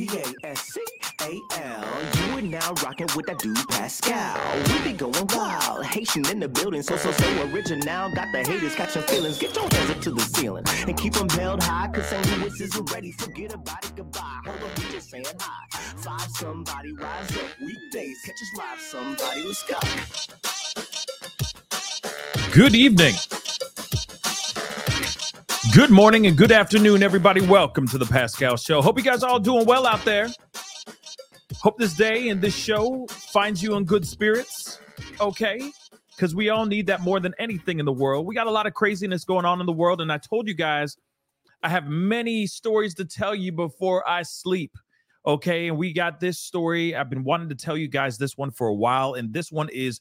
P A S C A L. You are now rocking with that dude Pascal. We be going wild. Haitian in the building, so so so original. Got the haters catching feelings. Get your hands up to the ceiling and keep them held high. Cause St. Louis isn't ready. Forget about it, goodbye. Hold on, we just saying hi. Five somebody rise up. Weekdays, catch us live. Somebody, let's go. Good evening. Good morning and good afternoon, everybody. Welcome to the Pascal Show. Hope you guys are all doing well out there. Hope this day and this show finds you in good spirits. Okay. Because we all need that more than anything in the world. We got a lot of craziness going on in the world. And I told you guys, I have many stories to tell you before I sleep. Okay. And we got this story. I've been wanting to tell you guys this one for a while. And this one is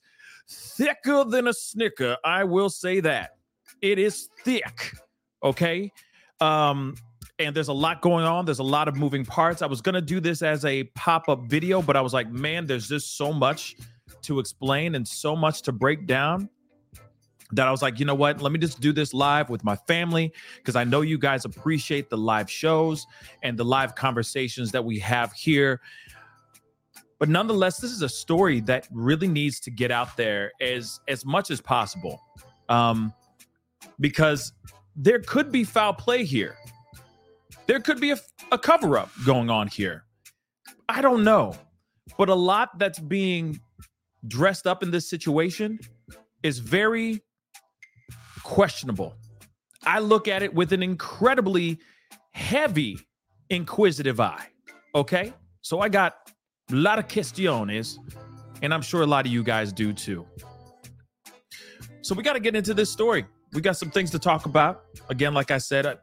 thicker than a snicker. I will say that. It is thick. Okay. Um, and there's a lot going on. There's a lot of moving parts. I was gonna do this as a pop-up video, but I was like, man, there's just so much to explain and so much to break down that I was like, you know what? Let me just do this live with my family because I know you guys appreciate the live shows and the live conversations that we have here. But nonetheless, this is a story that really needs to get out there as as much as possible, um, because there could be foul play here. There could be a, a cover up going on here. I don't know, but a lot that's being dressed up in this situation is very questionable. I look at it with an incredibly heavy, inquisitive eye. Okay. So I got a lot of questiones, and I'm sure a lot of you guys do too. So we got to get into this story. We got some things to talk about. Again, like I said, I,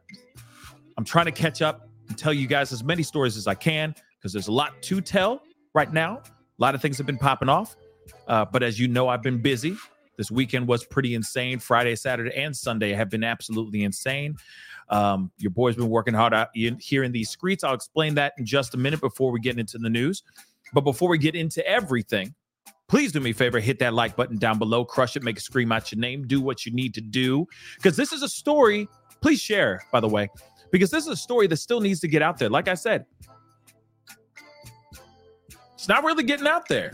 I'm trying to catch up and tell you guys as many stories as I can because there's a lot to tell right now. A lot of things have been popping off. Uh, but as you know, I've been busy. This weekend was pretty insane. Friday, Saturday, and Sunday have been absolutely insane. Um, your boy's been working hard out here in these streets. I'll explain that in just a minute before we get into the news. But before we get into everything, please do me a favor hit that like button down below crush it make a scream out your name do what you need to do. Because this is a story please share by the way because this is a story that still needs to get out there. Like i said it's not really getting out there.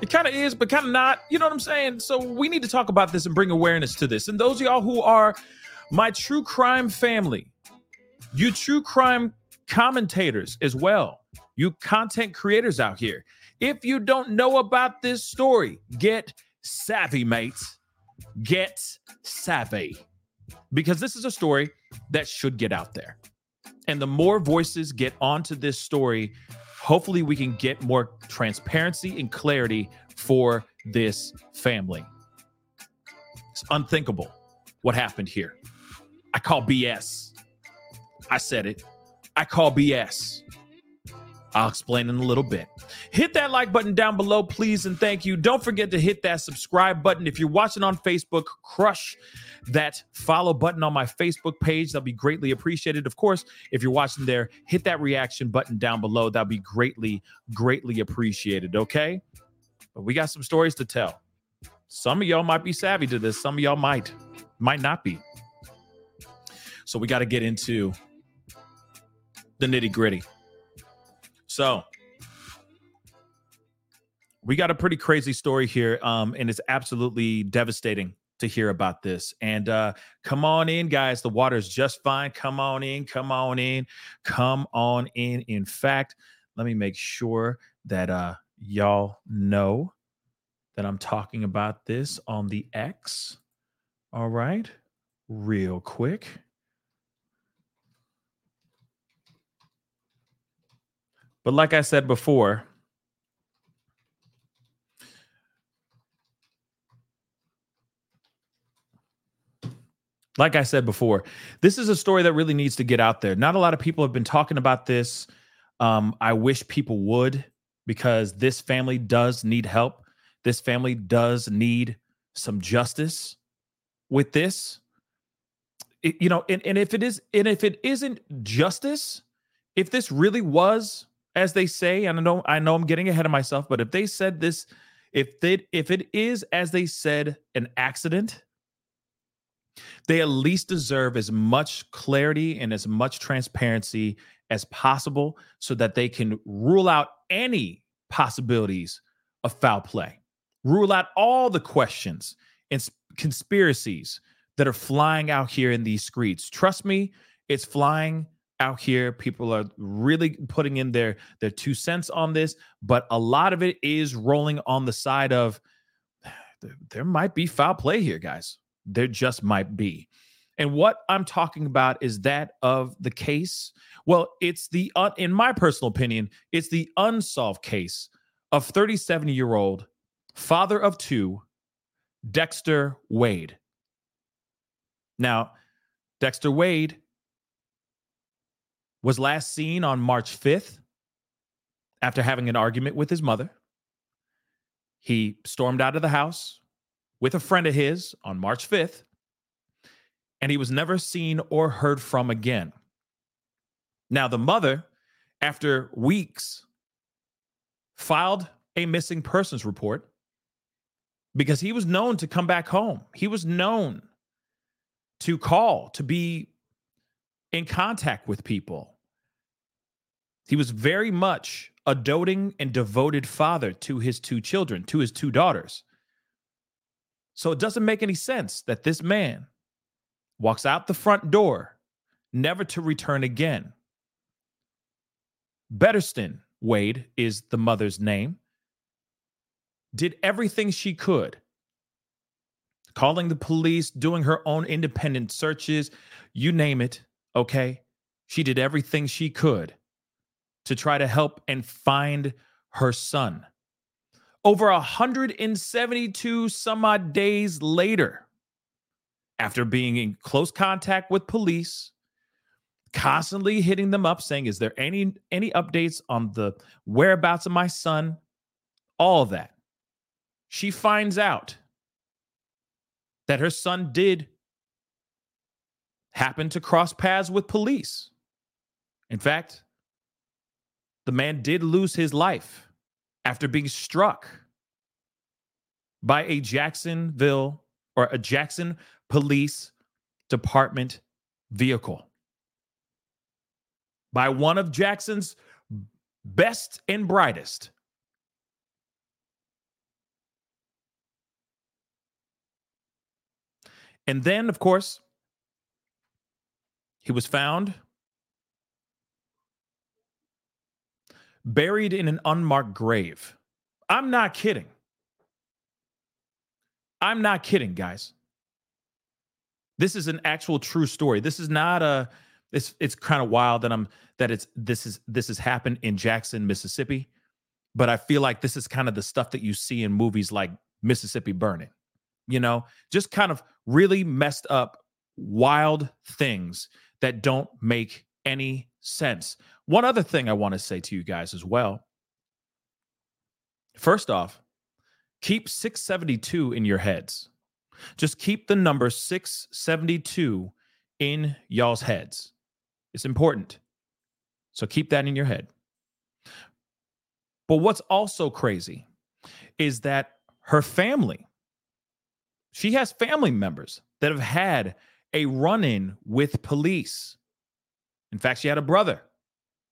It kind of is but kind of not you know what i'm saying? So we need to talk about this and bring awareness to this. And those of y'all who are my true crime family you true crime commentators as well you content creators out here if you don't know about this story, get savvy, mates. Get savvy. Because this is a story that should get out there. And the more voices get onto this story, hopefully we can get more transparency and clarity for this family. It's unthinkable what happened here. I call BS. I said it. I call BS. I'll explain in a little bit. Hit that like button down below, please, and thank you. Don't forget to hit that subscribe button. If you're watching on Facebook, crush that follow button on my Facebook page. That'll be greatly appreciated. Of course, if you're watching there, hit that reaction button down below. That'll be greatly, greatly appreciated. Okay. But we got some stories to tell. Some of y'all might be savvy to this, some of y'all might, might not be. So we got to get into the nitty gritty. So we got a pretty crazy story here, um, and it's absolutely devastating to hear about this. And uh, come on in, guys. The water's just fine. Come on in. Come on in. Come on in. In fact, let me make sure that uh, y'all know that I'm talking about this on the X. All right, real quick. But like I said before, like I said before, this is a story that really needs to get out there. Not a lot of people have been talking about this. Um, I wish people would because this family does need help. This family does need some justice with this. It- you know, and, and if it is, and if it isn't justice, if this really was as they say, and I know I know I'm getting ahead of myself, but if they said this, if they if it is as they said an accident, They at least deserve as much clarity and as much transparency as possible so that they can rule out any possibilities of foul play, rule out all the questions and conspiracies that are flying out here in these streets. Trust me, it's flying out here. People are really putting in their their two cents on this, but a lot of it is rolling on the side of there might be foul play here, guys. There just might be. And what I'm talking about is that of the case. Well, it's the, uh, in my personal opinion, it's the unsolved case of 37 year old father of two, Dexter Wade. Now, Dexter Wade was last seen on March 5th after having an argument with his mother. He stormed out of the house with a friend of his on March 5th, and he was never seen or heard from again. Now, the mother, after weeks, filed a missing persons report because he was known to come back home. He was known to call, to be in contact with people. He was very much a doting and devoted father to his two children, to his two daughters. So it doesn't make any sense that this man walks out the front door, never to return again. Bettersten Wade is the mother's name. Did everything she could, calling the police, doing her own independent searches, you name it, okay? She did everything she could to try to help and find her son. Over 172 some odd days later, after being in close contact with police, constantly hitting them up saying, Is there any any updates on the whereabouts of my son? All that. She finds out that her son did happen to cross paths with police. In fact, the man did lose his life after being struck by a Jacksonville or a Jackson Police Department vehicle by one of Jackson's best and brightest. And then, of course, he was found buried in an unmarked grave. I'm not kidding. I'm not kidding, guys. This is an actual true story. This is not a it's it's kind of wild that I'm that it's this is this has happened in Jackson, Mississippi, but I feel like this is kind of the stuff that you see in movies like Mississippi Burning. You know, just kind of really messed up wild things that don't make any sense. One other thing I want to say to you guys as well. First off, keep 672 in your heads. Just keep the number 672 in y'all's heads. It's important. So keep that in your head. But what's also crazy is that her family, she has family members that have had a run in with police. In fact, she had a brother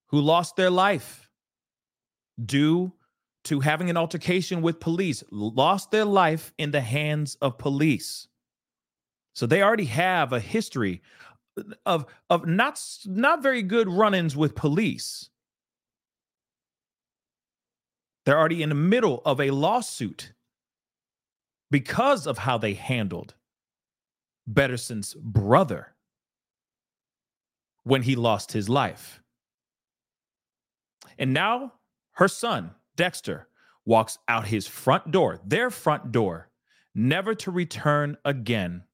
who lost their life due to having an altercation with police, lost their life in the hands of police. So they already have a history of of not not very good run-ins with police. They're already in the middle of a lawsuit because of how they handled Betterson's brother when he lost his life. And now her son, Dexter, walks out his front door, their front door, never to return again,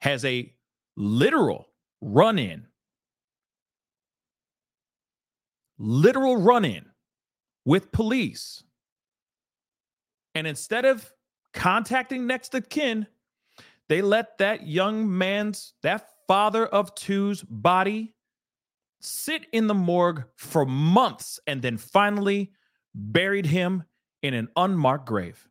has a literal run in, literal run in with police. And instead of contacting next of kin, they let that young man's, that father of two's body sit in the morgue for months and then finally buried him in an unmarked grave.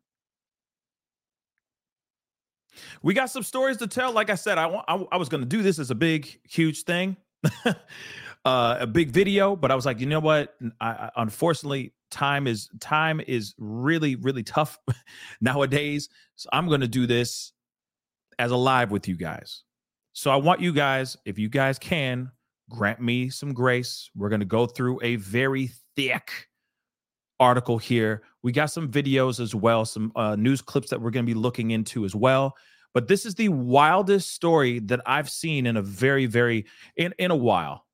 We got some stories to tell. Like I said, I, I, I was going to do this as a big, huge thing, uh, a big video, but I was like, you know what? I, I, unfortunately, time is time is really, really tough nowadays. So I'm going to do this as a live with you guys. So I want you guys, if you guys can, grant me some grace. We're going to go through a very thick article here. We got some videos as well, some uh, news clips that we're going to be looking into as well. But this is the wildest story that I've seen in a very, very in in a while.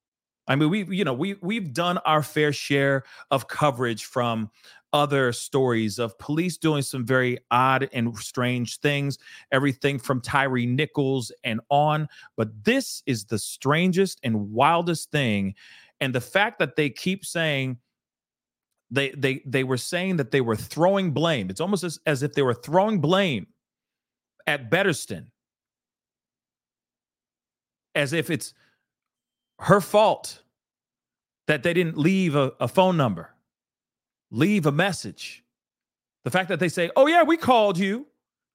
I mean, we you know we we've done our fair share of coverage from other stories of police doing some very odd and strange things, everything from Tyre Nichols and on. But this is the strangest and wildest thing. And the fact that they keep saying they they they were saying that they were throwing blame. It's almost as, as if they were throwing blame at Bettersten. As if it's her fault that they didn't leave a, a phone number leave a message. The fact that they say, oh, yeah, we called you.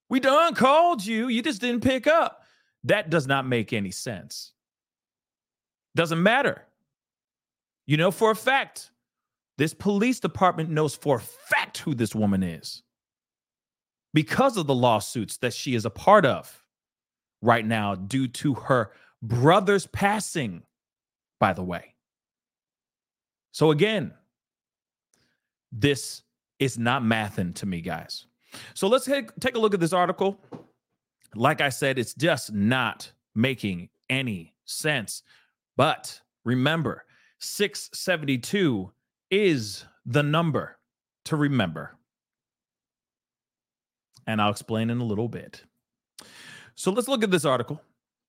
We done called you. You just didn't pick up. That does not make any sense. Doesn't matter. You know for a fact, this police department knows for a fact who this woman is because of the lawsuits that she is a part of right now due to her brother's passing, by the way. So, again, this is not mathing to me, guys. So let's take a look at this article. Like I said, it's just not making any sense. But remember, 672 is the number to remember. And I'll explain in a little bit. So let's look at this article.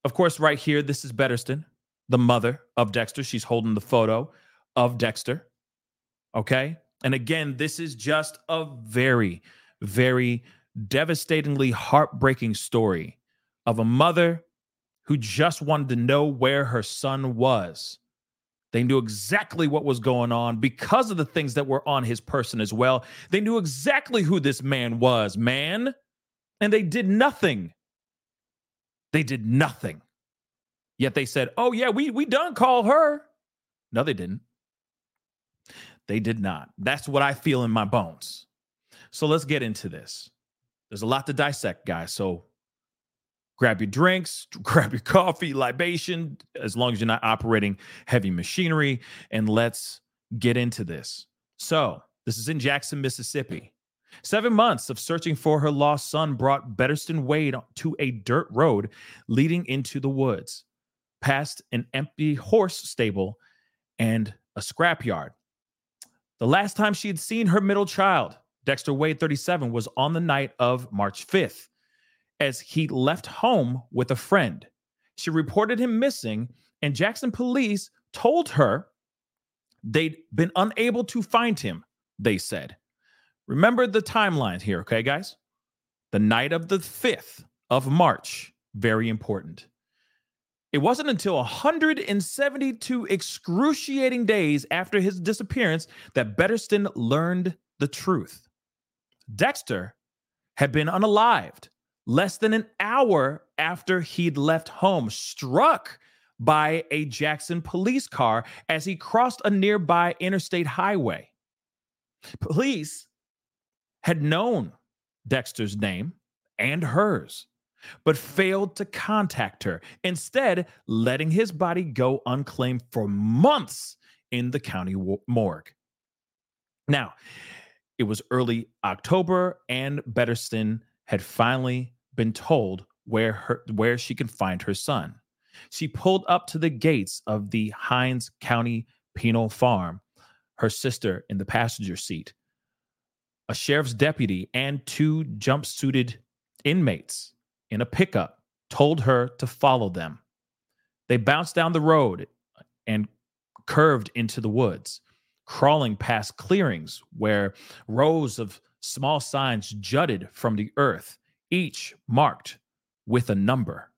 Of course, right here, this is Bettersten, the mother of Dexter. She's holding the photo of Dexter. Okay. And again, this is just a very, very devastatingly heartbreaking story of a mother who just wanted to know where her son was. They knew exactly what was going on because of the things that were on his person as well. They knew exactly who this man was, man. And they did nothing. They did nothing. Yet they said, "Oh yeah, we we done call her." No, they didn't. They did not. That's what I feel in my bones. So let's get into this. There's a lot to dissect, guys. So grab your drinks, grab your coffee, libation, as long as you're not operating heavy machinery, and let's get into this. So, this is in Jackson, Mississippi. Seven months of searching for her lost son brought Bettersten Wade to a dirt road leading into the woods, past an empty horse stable and a scrapyard. The last time she had seen her middle child, Dexter Wade, 37, was on the night of March 5th as he left home with a friend. She reported him missing, and Jackson police told her they'd been unable to find him, they said. Remember the timeline here, okay, guys? The night of the 5th of March, very important. It wasn't until 172 excruciating days after his disappearance that Bettersten learned the truth. Dexter had been unalived less than an hour after he'd left home, struck by a Jackson police car as he crossed a nearby interstate highway. Police had known Dexter's name and hers but failed to contact her, instead, letting his body go unclaimed for months in the county morgue. Now, it was early October, and Bettersten had finally been told where her where she could find her son. She pulled up to the gates of the Hinds County Penal Farm, her sister in the passenger seat, a sheriff's deputy, and two jumpsuited inmates in a pickup told her to follow them. They bounced down the road and curved into the woods, crawling past clearings where rows of small signs jutted from the earth, each marked with a number.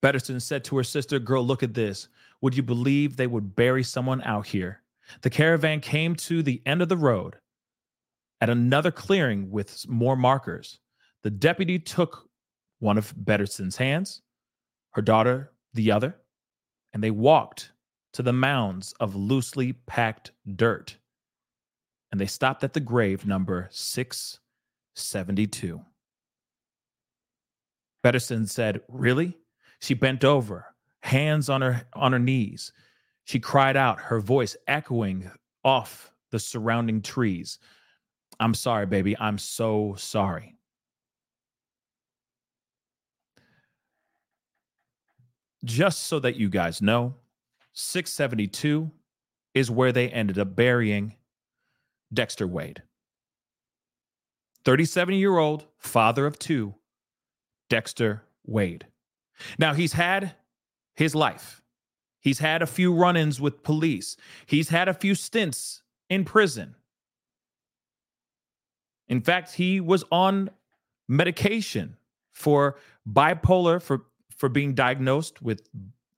Bettersten said to her sister, Girl, look at this. Would you believe they would bury someone out here? The caravan came to the end of the road At another clearing with more markers, the deputy took one of Bettersten's hands, her daughter the other, and they walked to the mounds of loosely packed dirt. And they stopped at the grave number 672. Bettersten said, Really? She bent over, hands on her on her knees. She cried out, her voice echoing off the surrounding trees. I'm sorry, baby. I'm so sorry. Just so that you guys know, 672 is where they ended up burying Dexter Wade. 37 year old father of two, Dexter Wade. Now, he's had his life. He's had a few run ins with police. He's had a few stints in prison. In fact, he was on medication for bipolar, for, for being diagnosed with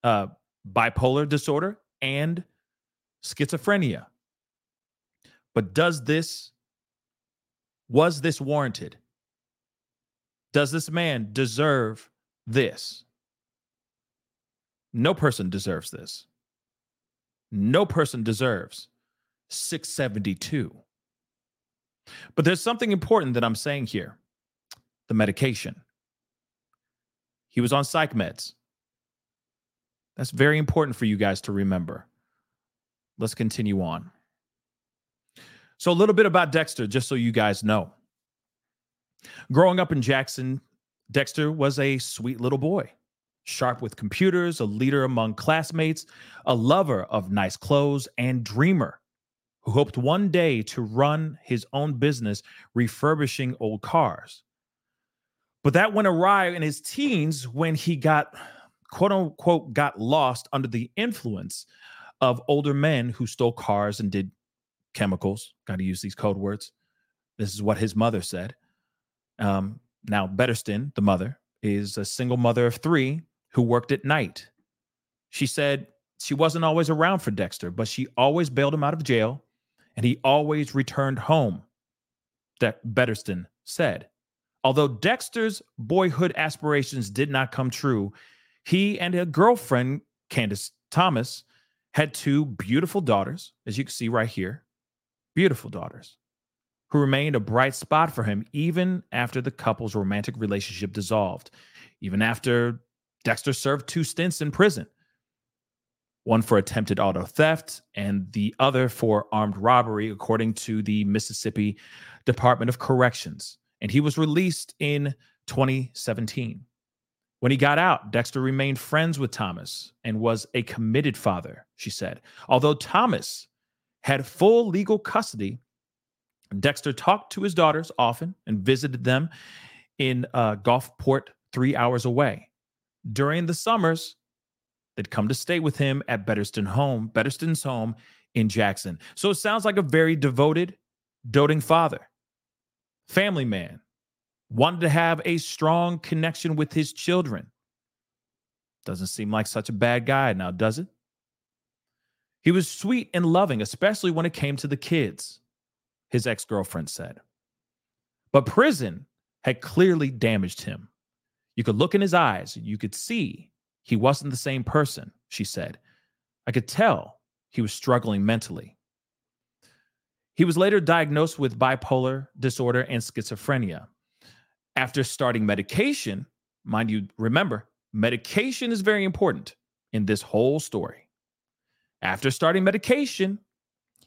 uh, bipolar disorder and schizophrenia. But does this, was this warranted? Does this man deserve this? No person deserves this. No person deserves 672. But there's something important that I'm saying here the medication. He was on psych meds. That's very important for you guys to remember. Let's continue on. So, a little bit about Dexter, just so you guys know. Growing up in Jackson, Dexter was a sweet little boy sharp with computers, a leader among classmates, a lover of nice clothes, and dreamer who hoped one day to run his own business refurbishing old cars. But that went awry in his teens when he got, quote unquote, got lost under the influence of older men who stole cars and did chemicals. Got to use these code words. This is what his mother said. Um, now, Bettersten, the mother, is a single mother of three who worked at night. She said she wasn't always around for Dexter, but she always bailed him out of jail and he always returned home, that Bettersten said. Although Dexter's boyhood aspirations did not come true, he and a girlfriend, Candace Thomas, had two beautiful daughters, as you can see right here. Beautiful daughters who remained a bright spot for him even after the couple's romantic relationship dissolved, even after Dexter served two stints in prison one for attempted auto theft and the other for armed robbery, according to the Mississippi Department of Corrections. And he was released in 2017. When he got out, Dexter remained friends with Thomas and was a committed father, she said. Although Thomas had full legal custody, Dexter talked to his daughters often and visited them in uh, Gulfport, three hours away during the summers that come to stay with him at Bettersten home, Bettersten's home in Jackson. So it sounds like a very devoted, doting father, family man, wanted to have a strong connection with his children. Doesn't seem like such a bad guy now, does it? He was sweet and loving, especially when it came to the kids, his ex girlfriend said. But prison had clearly damaged him. You could look in his eyes, you could see he wasn't the same person, she said. I could tell he was struggling mentally. He was later diagnosed with bipolar disorder and schizophrenia. After starting medication, mind you, remember, medication is very important in this whole story. After starting medication,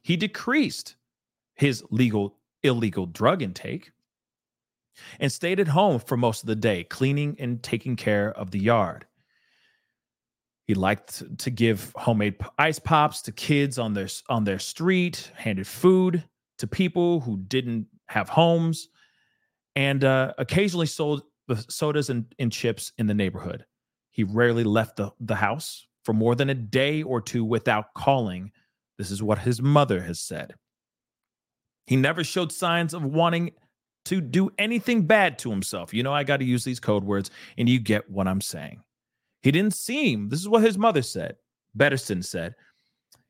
he decreased his legal illegal drug intake and stayed at home for most of the day, cleaning and taking care of the yard. He liked to give homemade ice pops to kids on their on their street, handed food to people who didn't have homes, and uh, occasionally sold the sodas and, and chips in the neighborhood. He rarely left the, the house for more than a day or two without calling. This is what his mother has said. He never showed signs of wanting to do anything bad to himself. You know, I got to use these code words, and you get what I'm saying. He didn't seem, this is what his mother said, Bettersten said,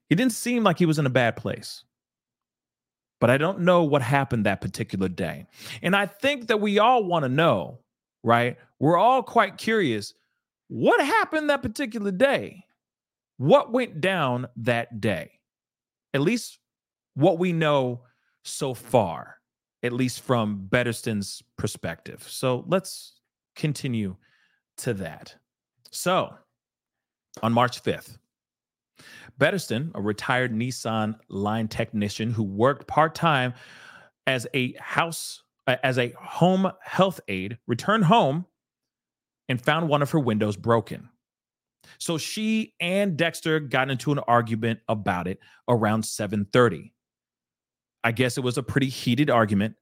he didn't seem like he was in a bad place. but I don't know what happened that particular day. And I think that we all want to know, right? We're all quite curious what happened that particular day? What went down that day? At least what we know so far, at least from Bettersten's perspective. So let's continue to that. So on March 5th, Bettersten, a retired Nissan line technician who worked part time as a house as a home health aide, returned home and found one of her windows broken. So she and Dexter got into an argument about it around 7:30. I guess it was a pretty heated argument.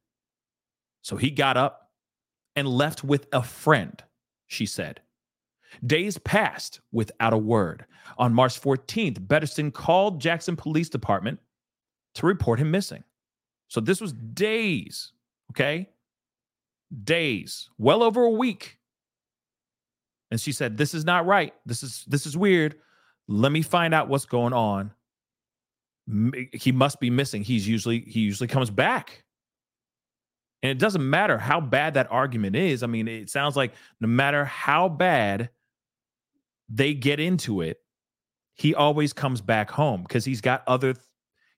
So he got up and left with a friend, she said. Days passed without a word. On March 14th, Bettersten called Jackson Police Department to report him missing. So this was days, okay? Days, well over a week. And she said, "This is not right. This is this is weird. Let me find out what's going on. He must be missing. He's usually he usually comes back." And it doesn't matter how bad that argument is. I mean, it sounds like no matter how bad they get into it, he always comes back home because he's got other,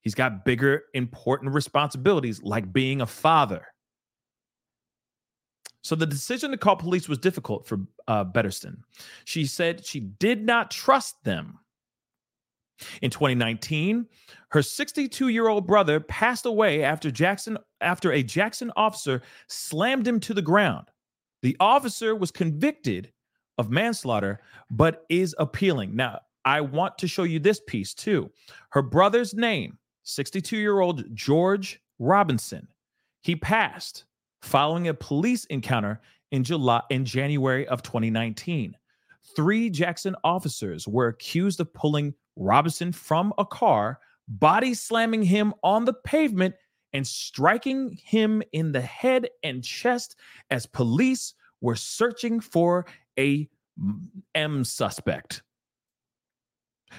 he's got bigger, important responsibilities like being a father. So the decision to call police was difficult for uh, Bettersten. She said she did not trust them. In 2019, her 62-year-old brother passed away after Jackson after a Jackson officer slammed him to the ground. The officer was convicted of manslaughter, but is appealing. Now, I want to show you this piece too. Her brother's name, 62 year old George Robinson, he passed following a police encounter in July in January of 2019. Three Jackson officers were accused of pulling Robinson from a car, body slamming him on the pavement, and striking him in the head and chest as police were searching for a M suspect.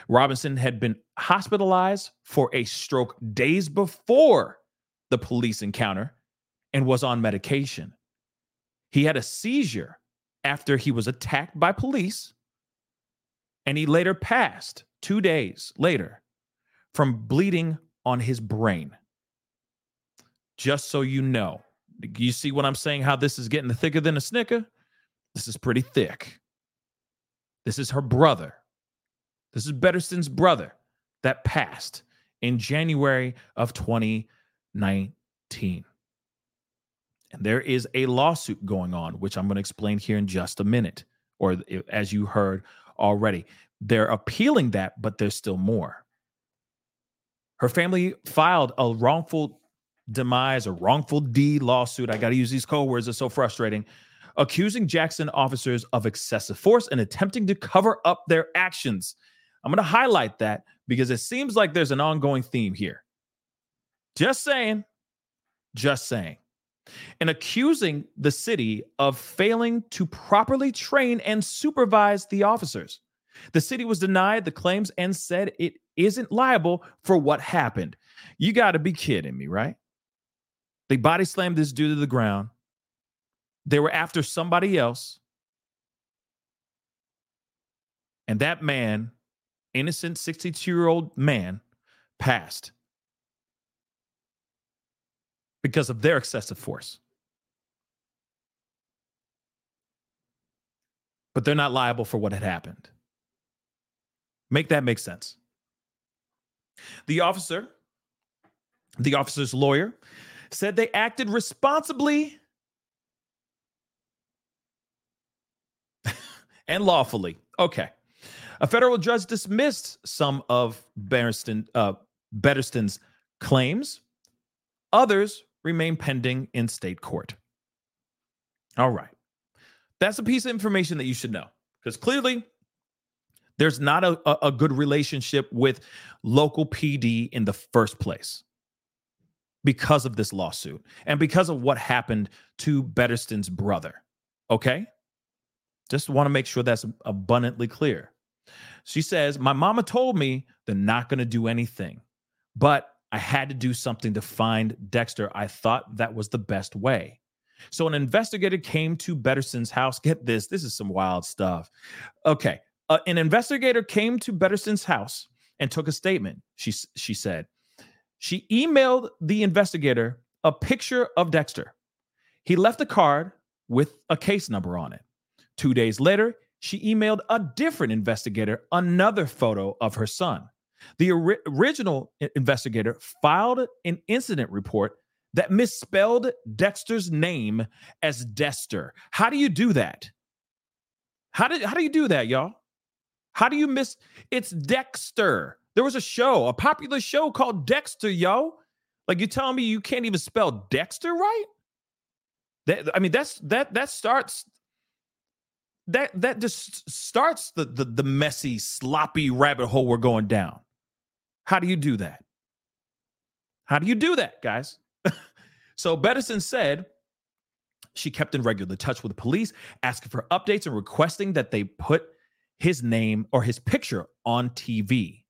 Robinson had been hospitalized for a stroke days before the police encounter and was on medication. He had a seizure after he was attacked by police, and he later passed two days later from bleeding on his brain. Just so you know, you see what I'm saying? How this is getting thicker than a snicker? This is pretty thick. This is her brother. This is Bettersten's brother that passed in January of 2019. And there is a lawsuit going on, which I'm going to explain here in just a minute, or as you heard already. They're appealing that, but there's still more. Her family filed a wrongful demise a wrongful deed lawsuit. I got to use these code words, it's so frustrating accusing Jackson officers of excessive force and attempting to cover up their actions. I'm going to highlight that because it seems like there's an ongoing theme here. Just saying, just saying. And accusing the city of failing to properly train and supervise the officers. The city was denied the claims and said it isn't liable for what happened. You got to be kidding me, right? They body slammed this dude to the ground. They were after somebody else. And that man, innocent 62 year old man, passed because of their excessive force. But they're not liable for what had happened. Make that make sense. The officer, the officer's lawyer, said they acted responsibly and lawfully. Okay. A federal judge dismissed some of Bettersten, uh, Bettersten's claims. Others remain pending in state court. All right. That's a piece of information that you should know because clearly there's not a, a, a good relationship with local PD in the first place because of this lawsuit and because of what happened to Bettersten's brother. Okay. Just want to make sure that's abundantly clear. She says, My mama told me they're not going to do anything, but I had to do something to find Dexter. I thought that was the best way. So an investigator came to Betterson's house. Get this, this is some wild stuff. Okay. Uh, an investigator came to Betterson's house and took a statement. She she said she emailed the investigator a picture of Dexter. He left a card with a case number on it. Two days later, she emailed a different investigator another photo of her son. The ori- original investigator filed an incident report that misspelled Dexter's name as Dester. How do you do that? How did how do you do that, y'all? How do you miss it's Dexter? There was a show, a popular show called Dexter, yo. Like you telling me you can't even spell Dexter right? That I mean that's that that starts that that just starts the the, the messy, sloppy rabbit hole we're going down. How do you do that? How do you do that, guys? so Betterson said she kept in regular touch with the police, asking for updates and requesting that they put his name or his picture on TV.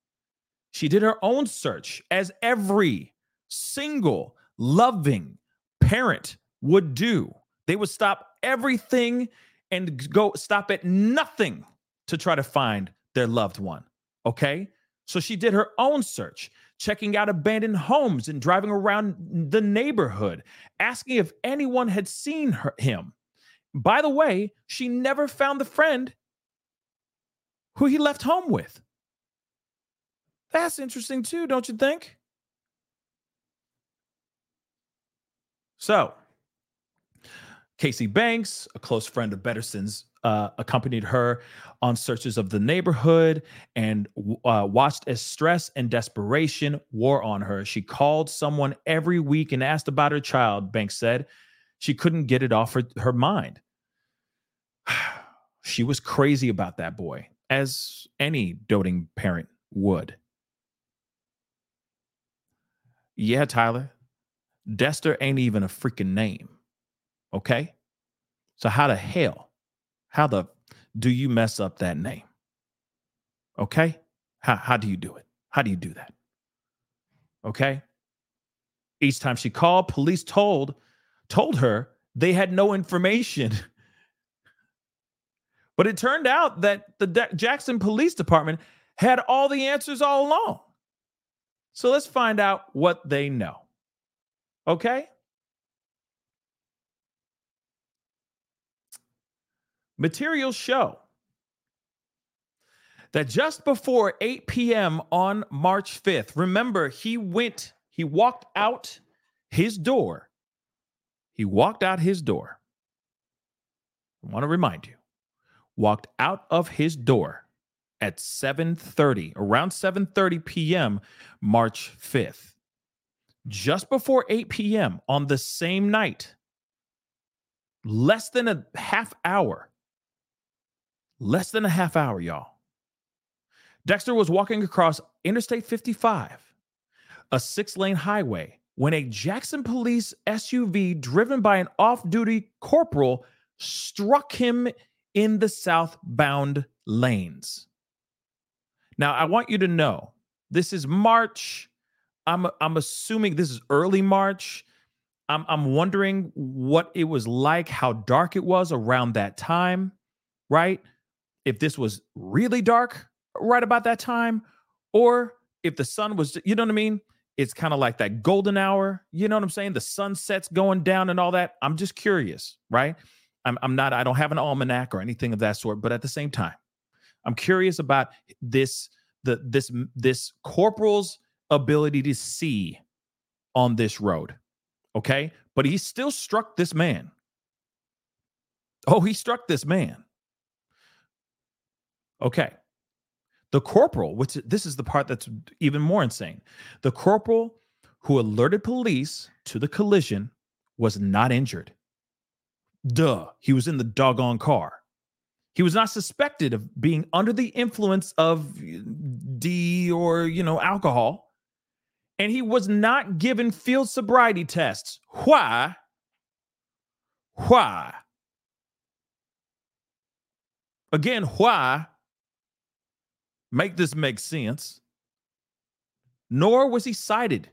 She did her own search, as every single loving parent would do. They would stop everything and go stop at nothing to try to find their loved one. Okay. So she did her own search, checking out abandoned homes and driving around the neighborhood, asking if anyone had seen her, him. By the way, she never found the friend who he left home with. That's interesting too, don't you think? So, Casey Banks, a close friend of Betterson's, uh, accompanied her on searches of the neighborhood and uh, watched as stress and desperation wore on her. She called someone every week and asked about her child, Banks said. She couldn't get it off her, her mind. she was crazy about that boy, as any doting parent would. Yeah, Tyler, Dexter ain't even a freaking name. Okay. So, how the hell, how the do you mess up that name? Okay. How, how do you do it? How do you do that? Okay. Each time she called, police told told her they had no information. but it turned out that the De- Jackson Police Department had all the answers all along. So let's find out what they know. Okay? Materials show that just before 8 p.m. on March 5th, remember, he went, he walked out his door. He walked out his door. I want to remind you, walked out of his door at 7:30, around 7:30 p.m. March 5th. Just before 8 p.m. on the same night, less than a half hour Less than a half hour, y'all. Dexter was walking across Interstate 55, a six lane highway, when a Jackson police SUV driven by an off duty corporal struck him in the southbound lanes. Now, I want you to know this is March. I'm, I'm assuming this is early March. I'm, I'm wondering what it was like, how dark it was around that time, right? If this was really dark right about that time, or if the sun was, you know what I mean? It's kind of like that golden hour. You know what I'm saying? The sunset's going down and all that. I'm just curious, right? I'm, I'm not, I don't have an almanac or anything of that sort, but at the same time, I'm curious about this, the this this corporal's ability to see on this road. Okay. But he still struck this man. Oh, he struck this man. Okay. The corporal, which this is the part that's even more insane. The corporal who alerted police to the collision was not injured. Duh, he was in the doggone car. He was not suspected of being under the influence of D or, you know, alcohol. And he was not given field sobriety tests. Why? Why? Again, why Make this make sense. Nor was he cited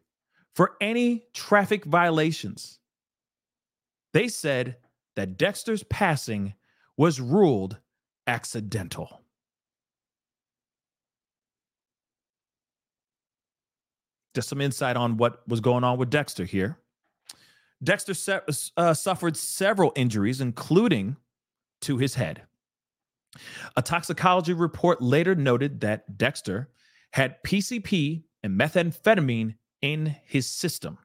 for any traffic violations. They said that Dexter's passing was ruled accidental. Just some insight on what was going on with Dexter here. Dexter uh, suffered several injuries, including to his head. A toxicology report later noted that Dexter had PCP and methamphetamine in his system.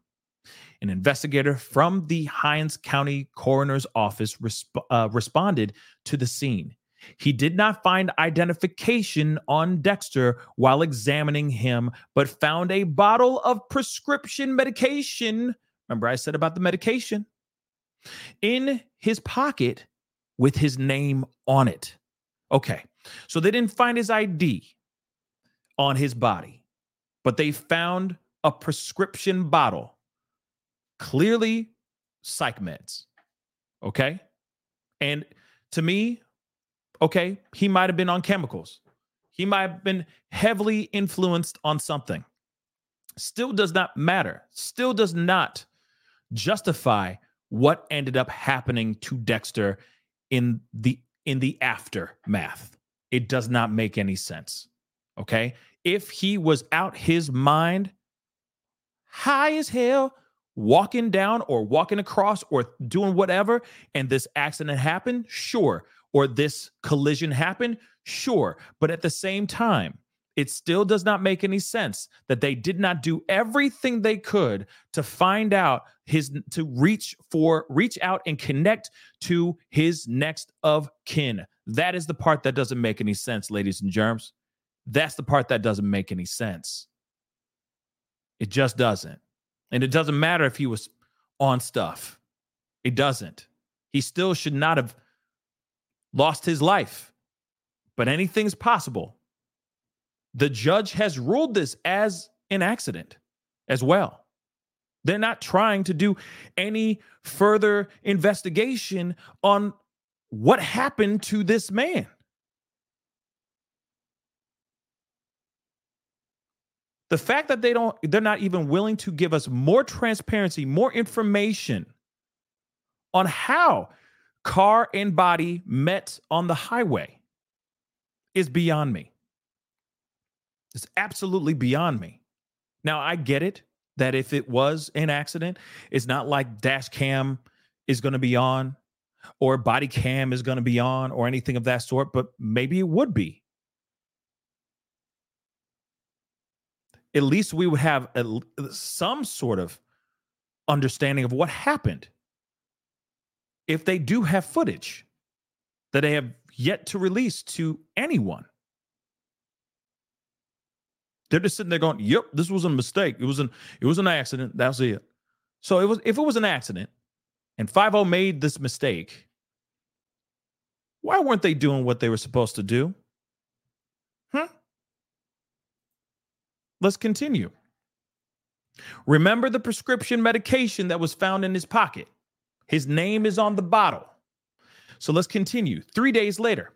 An investigator from the Hinds County Coroner's Office resp- uh, responded to the scene. He did not find identification on Dexter while examining him, but found a bottle of prescription medication. Remember, I said about the medication in his pocket with his name on it. Okay, so they didn't find his ID on his body, but they found a prescription bottle, clearly psych meds. Okay. And to me, okay, he might have been on chemicals. He might have been heavily influenced on something. Still does not matter. Still does not justify what ended up happening to Dexter in the in the aftermath. It does not make any sense. Okay? If he was out his mind, high as hell, walking down or walking across or doing whatever, and this accident happened, sure. Or this collision happened, sure. But at the same time, it still does not make any sense that they did not do everything they could to find out his to reach for reach out and connect to his next of kin. That is the part that doesn't make any sense ladies and germs. That's the part that doesn't make any sense. It just doesn't. And it doesn't matter if he was on stuff. It doesn't. He still should not have lost his life. But anything's possible the judge has ruled this as an accident as well. They're not trying to do any further investigation on what happened to this man. The fact that they don't they're not even willing to give us more transparency, more information on how car and body met on the highway is beyond me. It's absolutely beyond me. Now, I get it that if it was an accident, it's not like dash cam is going to be on or body cam is going to be on or anything of that sort, but maybe it would be. At least we would have a, uh, some sort of understanding of what happened. If they do have footage that they have yet to release to anyone. They're just sitting there going, "Yep, this was a mistake. It was an it was an accident. That's it." So it was if it was an accident, and 50 made this mistake, why weren't they doing what they were supposed to do? Huh? Let's continue. Remember the prescription medication that was found in his pocket. His name is on the bottle. So let's continue. Three days later,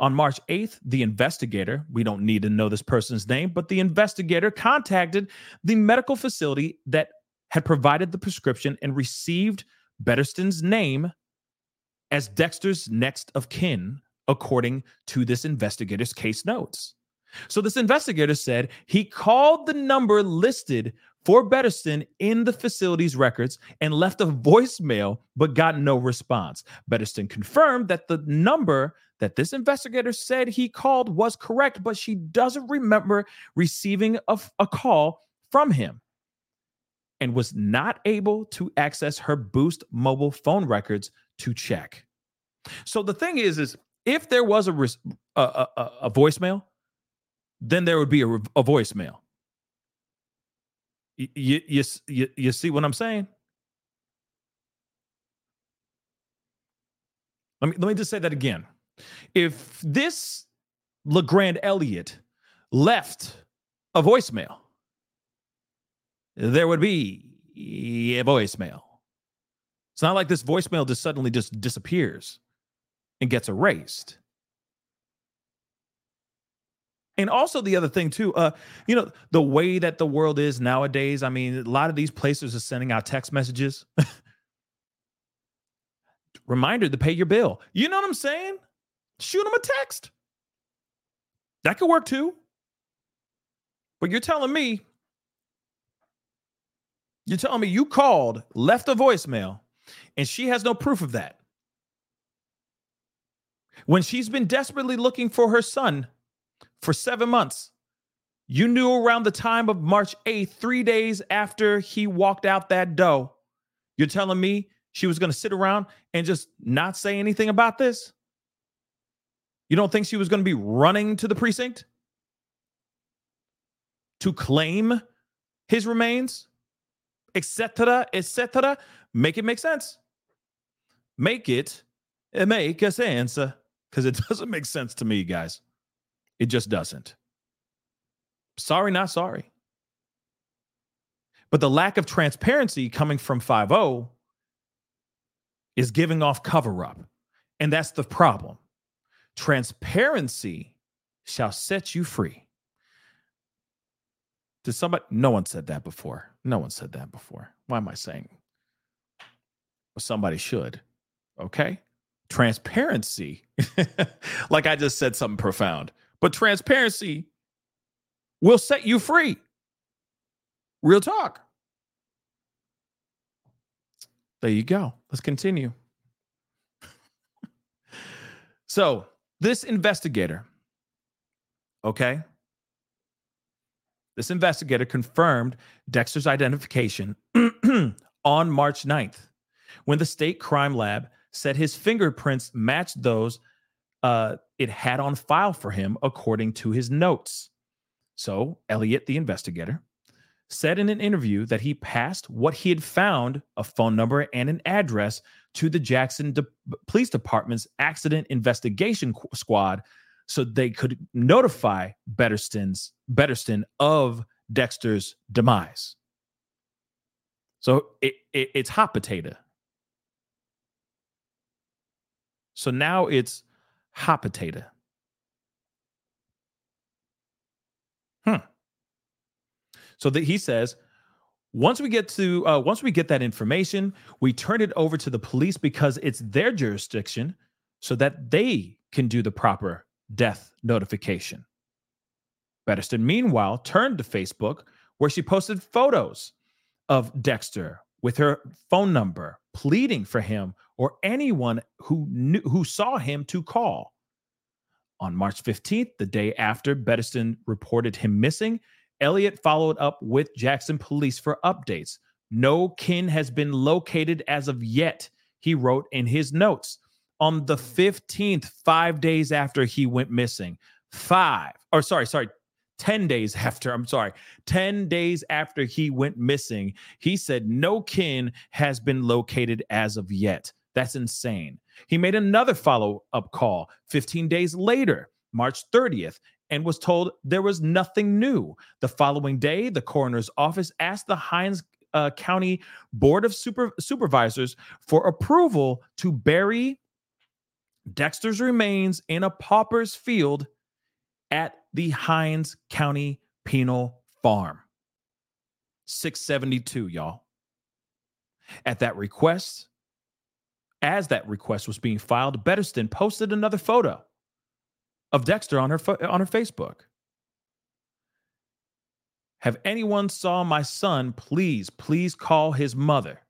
on March 8th, the investigator, we don't need to know this person's name, but the investigator contacted the medical facility that had provided the prescription and received Bettersten's name as Dexter's next of kin, according to this investigator's case notes. So, this investigator said he called the number listed for Bettersten in the facility's records and left a voicemail, but got no response. Bettersten confirmed that the number that this investigator said he called was correct, but she doesn't remember receiving a, a call from him and was not able to access her Boost mobile phone records to check. So the thing is, is if there was a, a, a, a voicemail, then there would be a, a voicemail. You, you, you, you see what I'm saying? Let me, let me just say that again. If this LeGrand Elliott left a voicemail, there would be a voicemail. It's not like this voicemail just suddenly just disappears and gets erased. And also the other thing too, uh, you know, the way that the world is nowadays. I mean, a lot of these places are sending out text messages. Reminder to pay your bill. You know what I'm saying? Shoot them a text. That could work too. But you're telling me, you're telling me you called, left a voicemail, and she has no proof of that. When she's been desperately looking for her son for seven months. You knew around the time of March 8th, three days after he walked out that door. You're telling me she was going to sit around and just not say anything about this? You don't think she was going to be running to the precinct to claim his remains, etc., etc.? Make it make sense. Make it eh, make a sense uh, because it doesn't make sense to me, guys. It just doesn't. Sorry, not sorry. But the lack of transparency coming from 5 is giving off cover up. And that's the problem. Transparency shall set you free. Did somebody? No one said that before. No one said that before. Why am I saying? Well, somebody should. Okay. Transparency. like I just said something profound. But transparency will set you free. Real talk. There you go. Let's continue. so, this investigator, okay, this investigator confirmed Dexter's identification on March 9th when the state crime lab said his fingerprints matched those uh, it had on file for him according to his notes. So, Elliott, the investigator, said in an interview that he passed what he had found a phone number and an address to the Jackson De- Police Department's accident investigation qu- squad so they could notify Bettersten's Bettersten of Dexter's demise. So it, it, it's hot potato. So now it's hot potato. So that he says, once we get to uh, once we get that information, we turn it over to the police because it's their jurisdiction, so that they can do the proper death notification. Bettersten, meanwhile, turned to Facebook, where she posted photos of Dexter with her phone number, pleading for him or anyone who knew who saw him to call. On March 15th, the day after Bettersten reported him missing, Elliott followed up with Jackson police for updates. No kin has been located as of yet, he wrote in his notes. On the hmm. 15th, five days after he went missing, five, or sorry, sorry, 10 days after, I'm sorry, 10 days after he went missing, he said no kin has been located as of yet. That's insane. He made another follow up call 15 days later, March 30th, and was told there was nothing new. The following day, the coroner's office asked the Hinds uh, County Board of Super- Supervisors for approval to bury Dexter's remains in a pauper's field at the Hinds County Penal Farm. 672, y'all. At that request, as that request was being filed, Bettersten posted another photo of Dexter on her on her Facebook. Have anyone saw my son? Please, please call his mother.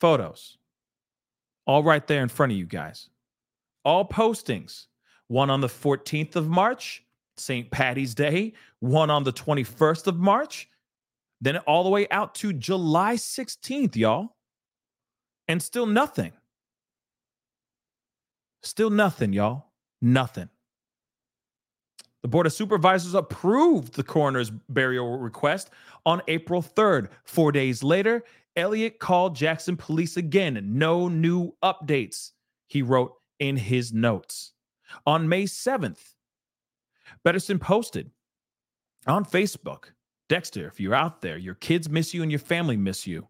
Photos. All right there in front of you guys. All postings. One on the 14th of March, St. Patty's Day, one on the 21st of March, then all the way out to July 16th, y'all and still nothing. Still nothing, y'all. Nothing. The Board of Supervisors approved the coroner's burial request on April 3rd. Four days later, Elliott called Jackson police again. No new updates, he wrote in his notes. On May 7th, Betterson posted on Facebook Dexter, if you're out there, your kids miss you and your family miss you.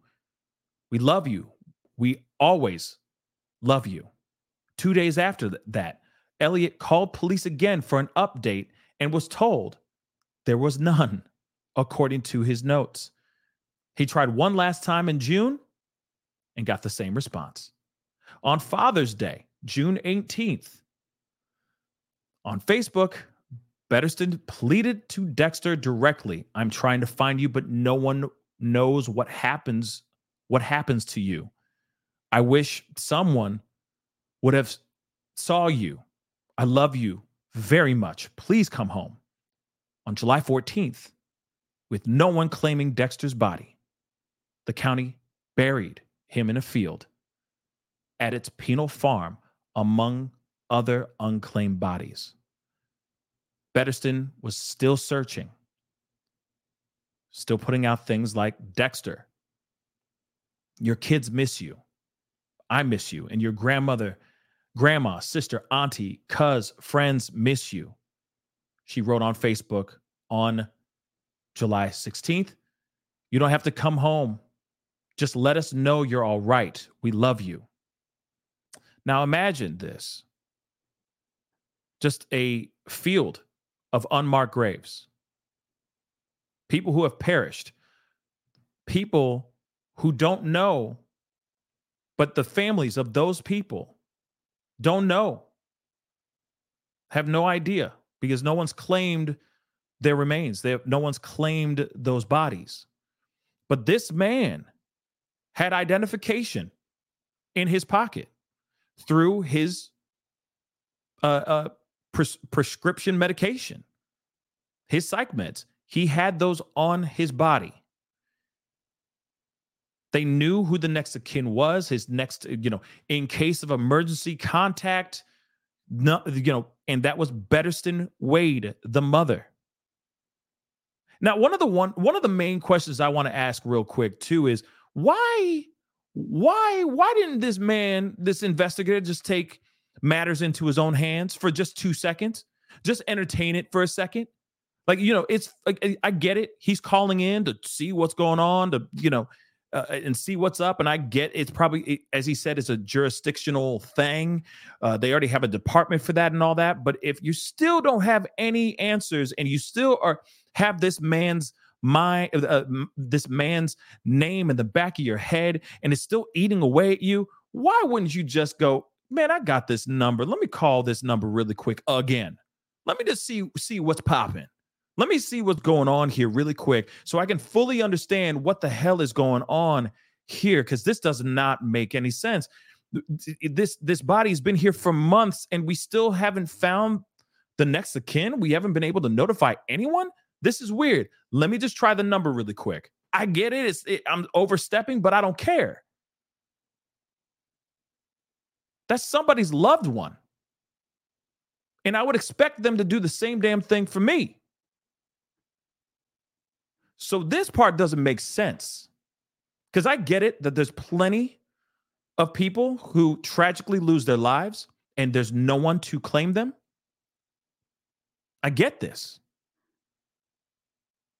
We love you. We always love you. Two days after that, Elliott called police again for an update and was told there was none, according to his notes. He tried one last time in June and got the same response. On Father's Day, June 18th, on Facebook, Bettersten pleaded to Dexter directly, I'm trying to find you, but no one knows what happens what happens to you. I wish someone would have saw you. I love you very much. Please come home. On July 14th, with no one claiming Dexter's body, the county buried him in a field at its penal farm among other unclaimed bodies. Bettersten was still searching, still putting out things like Dexter. Your kids miss you. I miss you. And your grandmother, grandma, sister, auntie, cuz, friends miss you. She wrote on Facebook on July 16th. You don't have to come home. Just let us know you're all right. We love you. Now imagine this just a field of unmarked graves, people who have perished, people who don't know, but the families of those people don't know, have no idea because no one's claimed their remains. Have, no one's claimed those bodies. But this man had identification in his pocket through his uh, uh, pres- prescription medication, his psych meds. He had those on his body. They knew who the next of kin was, his next, uh, you know, in case of emergency contact, no, you know, and that was Bettersten Wade, the mother. Now, one of the one one of the main questions I want to ask real quick too is why why why didn't this man, this investigator, just take matters into his own hands for just two seconds? Just entertain it for a second. Like, you know, it's like I get it. He's calling in to see what's going on, to, you know, uh, and see what's up. And I get it's probably, as he said, it's a jurisdictional thing. Uh, they already have a department for that and all that. But if you still don't have any answers and you still are have this man's my uh, this man's name in the back of your head and it's still eating away at you why wouldn't you just go man i got this number let me call this number really quick again let me just see see what's popping let me see what's going on here really quick so i can fully understand what the hell is going on here because this does not make any sense this this body's been here for months and we still haven't found the next of kin we haven't been able to notify anyone this is weird. Let me just try the number really quick. I get it. It's it, I'm overstepping, but I don't care. That's somebody's loved one. And I would expect them to do the same damn thing for me. So this part doesn't make sense. Because I get it that there's plenty of people who tragically lose their lives and there's no one to claim them. I get this.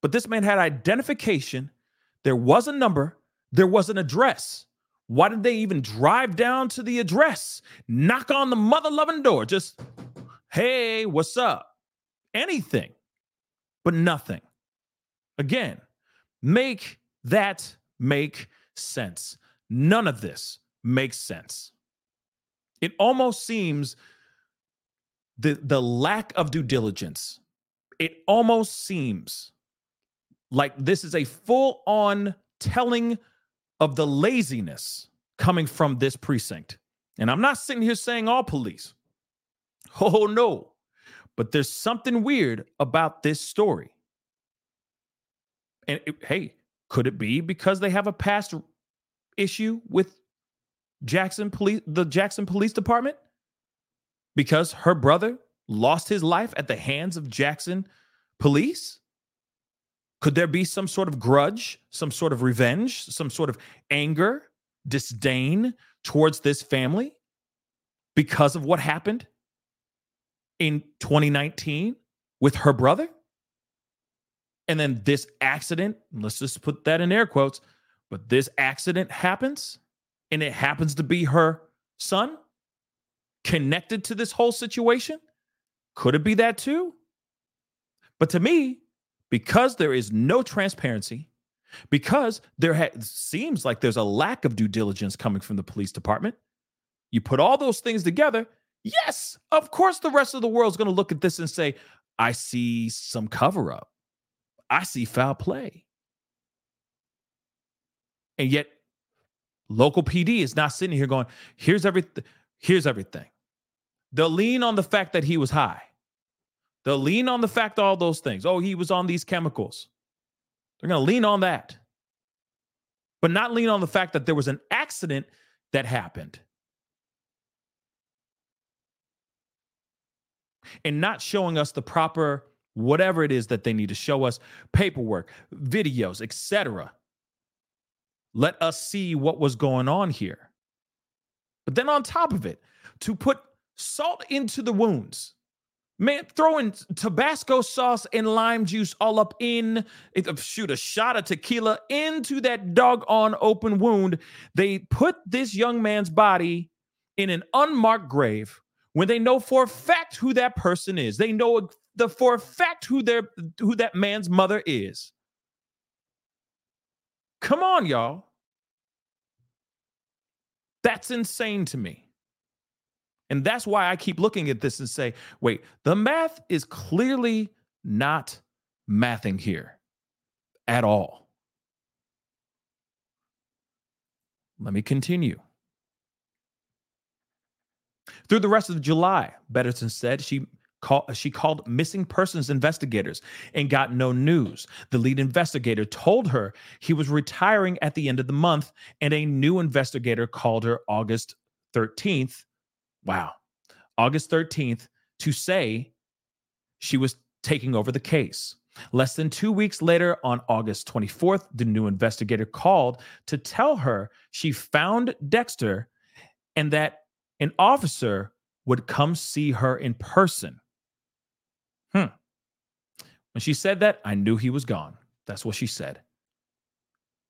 But this man had identification. There was a number, there was an address. Why did they even drive down to the address? Knock on the mother loving door. Just, hey, what's up? Anything, but nothing. Again, make that make sense. None of this makes sense. It almost seems the, the lack of due diligence, it almost seems like this is a full on telling of the laziness coming from this precinct. And I'm not sitting here saying all police. Oh, no. But there's something weird about this story. And it, hey, could it be because they have a past issue with Jackson police the Jackson Police Department? Because her brother lost his life at the hands of Jackson police? Could there be some sort of grudge, some sort of revenge, some sort of anger, disdain towards this family because of what happened in 2019 with her brother? And then this accident, let's just put that in air quotes, but this accident happens and it happens to be her son. connected to this whole situation? Could it be that too? But to me, because there is no transparency, because there ha- seems like there's a lack of due diligence coming from the police department, you put all those things together. Yes, of course, the rest of the world's going to look at this and say, I see some cover up. I see foul play. And yet, local PD is not sitting here going, here's everything. Here's everything. They'll lean on the fact that he was high. They'll lean on the fact all those things. Oh, he was on these chemicals. They're going to lean on that, but not lean on the fact that there was an accident that happened. And not showing us the proper whatever it is that they need to show us paperwork, videos, etc. Let us see what was going on here. But then on top of it, to put salt into the wounds, man, throwing Tabasco sauce and lime juice all up in, shoot, a shot of tequila into that doggone open wound. They put this young man's body in an unmarked grave when they know for a fact who that person is. They know the for a fact who their who that man's mother is. Come on, y'all. That's insane to me. And that's why I keep looking at this and say, wait, the math is clearly not mathing here at all. Let me continue. Through the rest of July, Betterton said she Call, she called missing persons investigators and got no news. The lead investigator told her he was retiring at the end of the month, and a new investigator called her August 13th. Wow. August 13th to say she was taking over the case. Less than two weeks later, on August 24th, the new investigator called to tell her she found Dexter and that an officer would come see her in person. When she said that, I knew he was gone. That's what she said.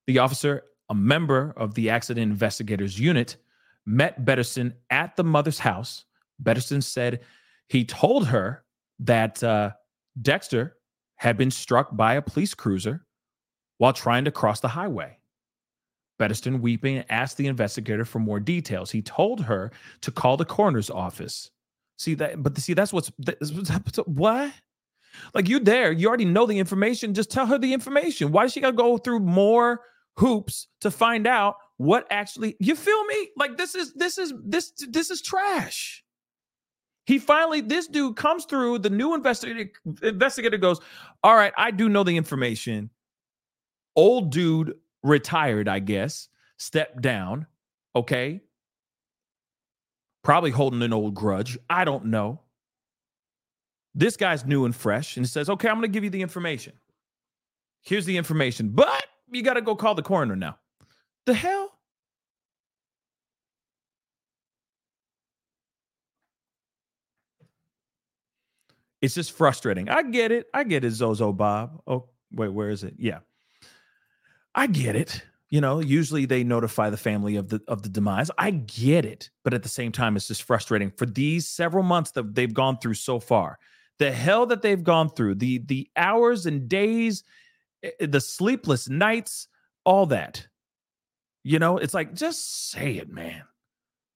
The officer, a member of the accident investigators unit, met Betterson at the mother's house. Betterson said he told her that uh, Dexter had been struck by a police cruiser while trying to cross the highway. Betterson, weeping, asked the investigator for more details. He told her to call the coroner's office. See that, but see that's what's that's what. Like you there, you already know the information. Just tell her the information. Why she got to go through more hoops to find out what actually? You feel me? Like this is this is this this is trash. He finally, this dude comes through. The new investigator investigator goes, "All right, I do know the information. Old dude retired, I guess, stepped down. Okay, probably holding an old grudge. I don't know. This guy's new and fresh and says, okay, I'm going to give you the information. Here's the information, but you got to go call the coroner now. The hell? It's just frustrating. I get it. I get it, Zozo Bob. Oh, wait, where is it? Yeah. I get it you know usually they notify the family of the of the demise i get it but at the same time it's just frustrating for these several months that they've gone through so far the hell that they've gone through the the hours and days eh, eh, the sleepless nights all that. You know it's like just say it man.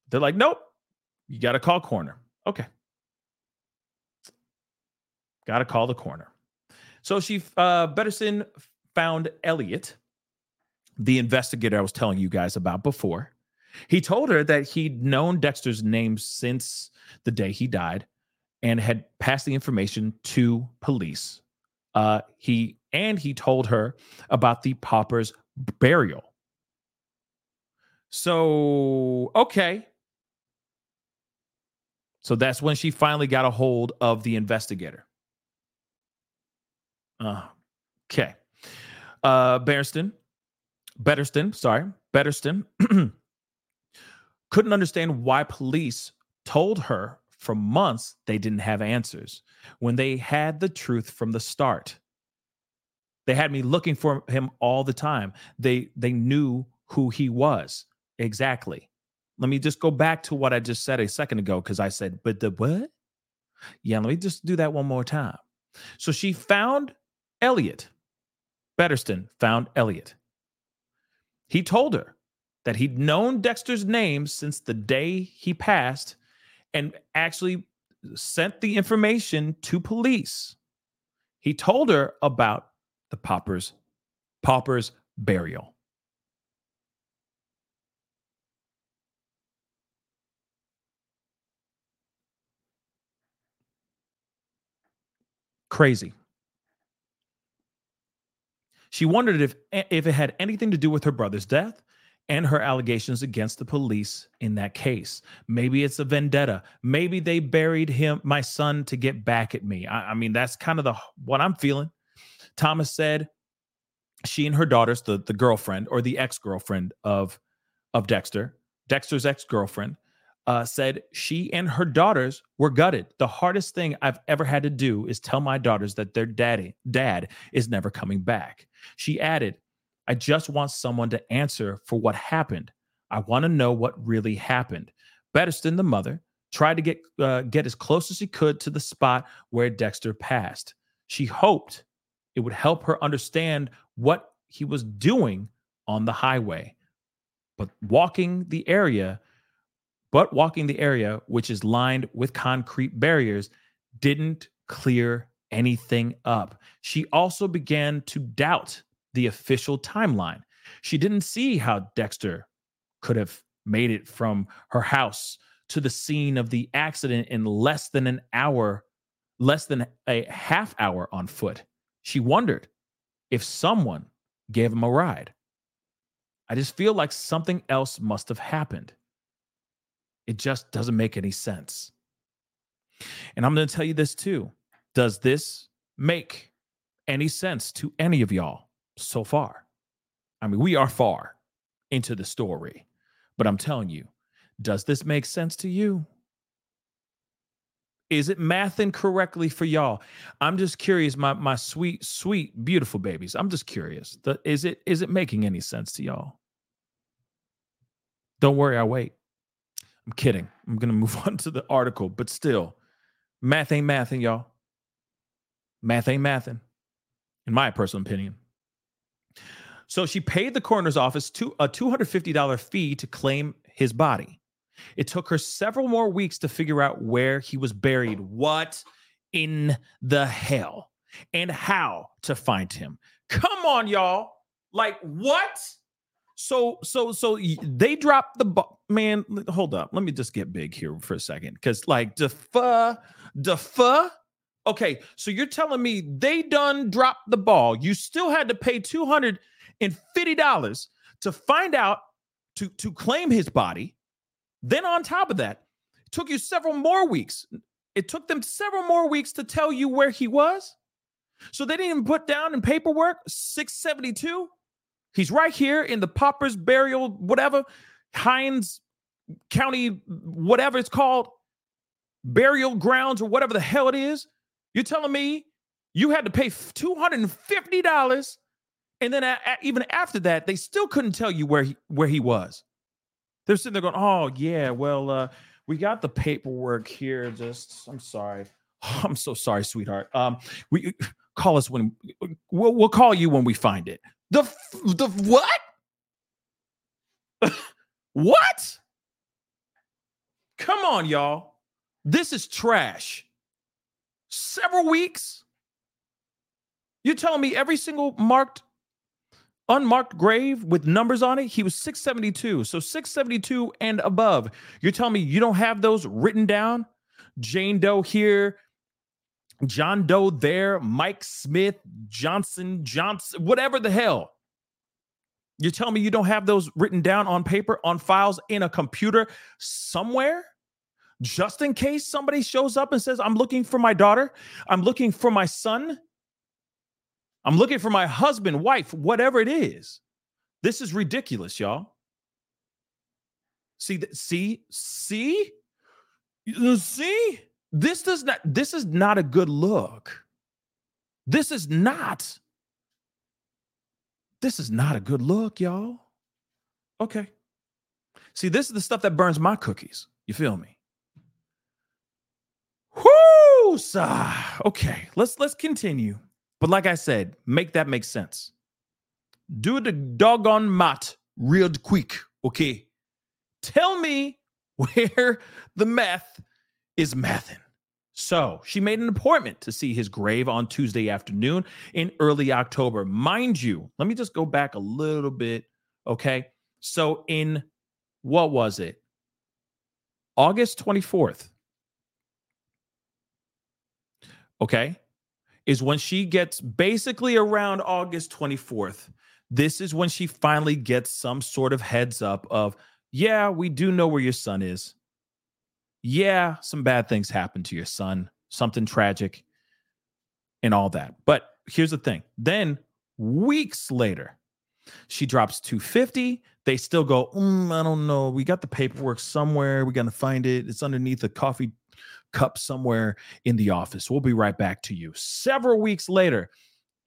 They're like nope you got to call corner. Okay. Got to call the corner. So she uh betterson found elliot the investigator I was telling you guys about before. He told her that he'd known Dexter's name since the day he died and had passed the information to police. Uh, he and he told her about the pauper's burial. So, okay. So that's when she finally got a hold of the investigator. Uh, okay. Uh, Bereston Bettersten, sorry, Bettersten couldn't understand why police told her for months they didn't have answers when they had the truth from the start. They had me looking for him all the time. They they knew who he was exactly. let me just go back to what I just said a second ago because I said, but the what? Yeah, let me just do that one more time. So she found Elliott. Bettersten found Elliott. He told her that he'd known Dexter's name since the day he passed and actually sent the information to police. He told her about the pauper's pauper's burial. Crazy. She wondered if if it had anything to do with her brother's death and her allegations against the police in that case. Maybe it's a vendetta. Maybe they buried him, my son, to get back at me. I, I mean, that's kind of the what I'm feeling. Thomas said she and her daughters, the, the girlfriend or the ex-girlfriend of of Dexter, Dexter's ex-girlfriend, uh, said she and her daughters were gutted. The hardest thing I've ever had to do is tell my daughters that their daddy, dad, is never coming back. She added, I just want someone to answer for what happened. I want to know what really happened. Bettersten, the mother, tried to get uh, get as close as she could to the spot where Dexter passed. She hoped it would help her understand what he was doing on the highway. But walking the area, but walking the area which is lined with concrete barriers didn't clear anything up. She also began to doubt the official timeline. She didn't see how Dexter could have made it from her house to the scene of the accident in less than an hour, less than a half hour on foot. She wondered if someone gave him a ride. I just feel like something else must have happened. It just doesn't make any sense. And I'm going to tell you this too. Does this make any sense to any of y'all? So far. I mean, we are far into the story, but I'm telling you, does this make sense to you? Is it mathing correctly for y'all? I'm just curious, my my sweet, sweet, beautiful babies. I'm just curious. The, is it is it making any sense to y'all? Don't worry, I wait. I'm kidding. I'm gonna move on to the article, but still, math ain't mathing, y'all. Math ain't mathing, in my personal opinion. So she paid the coroner's office to a $250 fee to claim his body. It took her several more weeks to figure out where he was buried. What in the hell? And how to find him. Come on, y'all. Like what? So so so they dropped the bo- man. Hold up. Let me just get big here for a second, because like the fuh. Okay, so you're telling me they done dropped the ball. You still had to pay two hundred and $50 to find out to, to claim his body. Then on top of that, it took you several more weeks. It took them several more weeks to tell you where he was. So they didn't even put down in paperwork 672. He's right here in the pauper's burial, whatever, Hinds County, whatever it's called, burial grounds or whatever the hell it is. You're telling me you had to pay $250 and then a, a, even after that, they still couldn't tell you where he where he was. They're sitting there going, "Oh yeah, well, uh, we got the paperwork here. Just, I'm sorry, oh, I'm so sorry, sweetheart. Um, we call us when we'll we'll call you when we find it. The the what? what? Come on, y'all. This is trash. Several weeks. You're telling me every single marked unmarked grave with numbers on it, he was 672. So 672 and above. You're telling me you don't have those written down? Jane Doe here, John Doe there, Mike Smith, Johnson, Johnson, whatever the hell. You're telling me you don't have those written down on paper, on files in a computer somewhere? Just in case somebody shows up and says, I'm looking for my daughter, I'm looking for my son. I'm looking for my husband, wife, whatever it is. This is ridiculous, y'all. See, see, see, see. This does not. This is not a good look. This is not. This is not a good look, y'all. Okay. See, this is the stuff that burns my cookies. You feel me? Whoo! Okay, let's let's continue. But like I said, make that make sense. Do the doggone math real quick, okay? Tell me where the meth is mathing. So she made an appointment to see his grave on Tuesday afternoon in early October. Mind you, let me just go back a little bit. Okay. So in what was it? August 24th. Okay. Is when she gets basically around August 24th. This is when she finally gets some sort of heads up of, yeah, we do know where your son is yeah, some bad things happen to your son, something tragic and all that. But here's the thing. Then weeks later, she drops 250. They still go, mm, I don't know. We got the paperwork somewhere. We're going to find it. It's underneath a coffee cup somewhere in the office. We'll be right back to you. Several weeks later,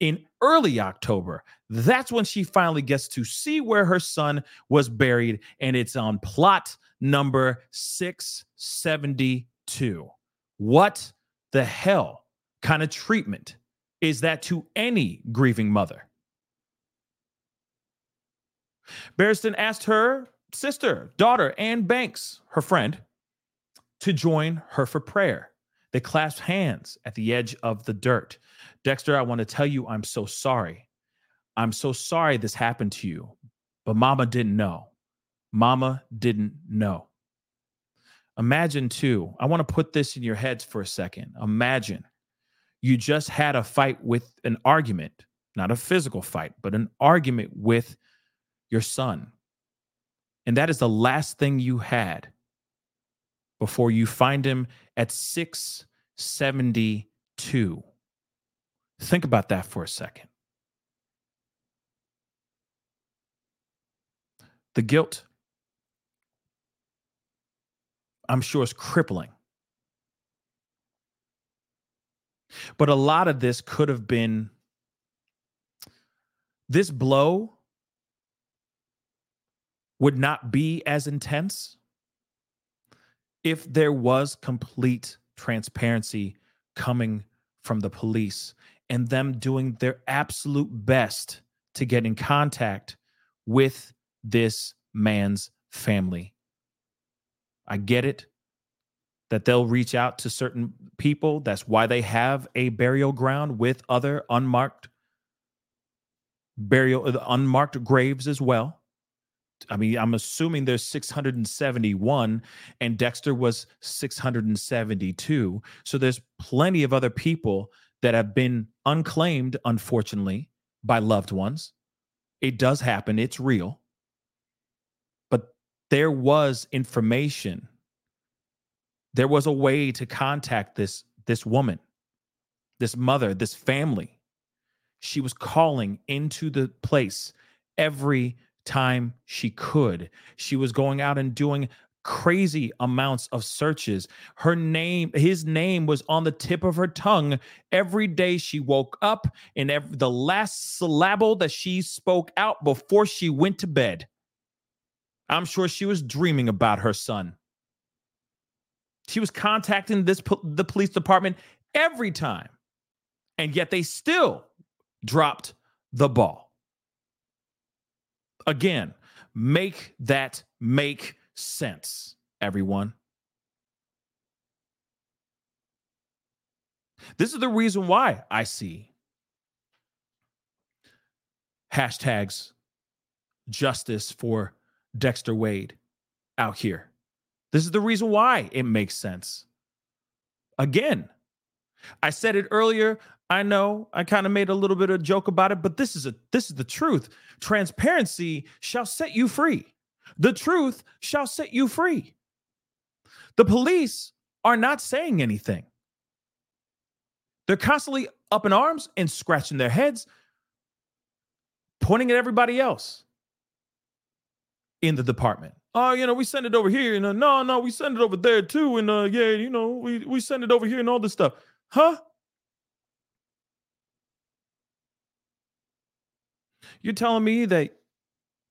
in early October, that's when she finally gets to see where her son was buried. And it's on plot number 672. What the hell kind of treatment is that to any grieving mother? Barriston asked her sister, daughter, Anne Banks, her friend, to join her for prayer. They clasped hands at the edge of the dirt. Dexter, I want to tell you, I'm so sorry. I'm so sorry this happened to you, but mama didn't know. Mama didn't know. Imagine, too, I want to put this in your heads for a second. Imagine you just had a fight with an argument, not a physical fight, but an argument with your son. And that is the last thing you had before you find him at 672. Think about that for a second. The guilt I'm sure is crippling. But a lot of this could have been this blow would not be as intense if there was complete transparency coming from the police and them doing their absolute best to get in contact with this man's family I get it that they'll reach out to certain people. That's why they have a burial ground with other unmarked burial, uh, unmarked graves as well. I mean, I'm assuming there's 671 and Dexter was 672. So there's plenty of other people that have been unclaimed, unfortunately, by loved ones. It does happen, it's real But there was information there was a way to contact this this woman this mother this family she was calling into the place every time she could she was going out and doing crazy amounts of searches her name his name was on the tip of her tongue every day she woke up and every, the last syllable that she spoke out before she went to bed I'm sure she was dreaming about her son. She was contacting this the police department every time. And yet they still dropped the ball. Again, make that make sense, everyone. This is the reason why I see hashtags justice for Dexter Wade out here. This is the reason why it makes sense. Again, I said it earlier. I know I kind of made a little bit of joke about it, but this is a this is the truth. Transparency shall set you free. The truth shall set you free. The police are not saying anything. They're constantly up in arms and scratching their heads, pointing at everybody else in the department. Oh, you know, we send it over here, and uh, no, no, we send it over there too, and uh, yeah, you know, we we send it over here and all this stuff, huh? You're telling me that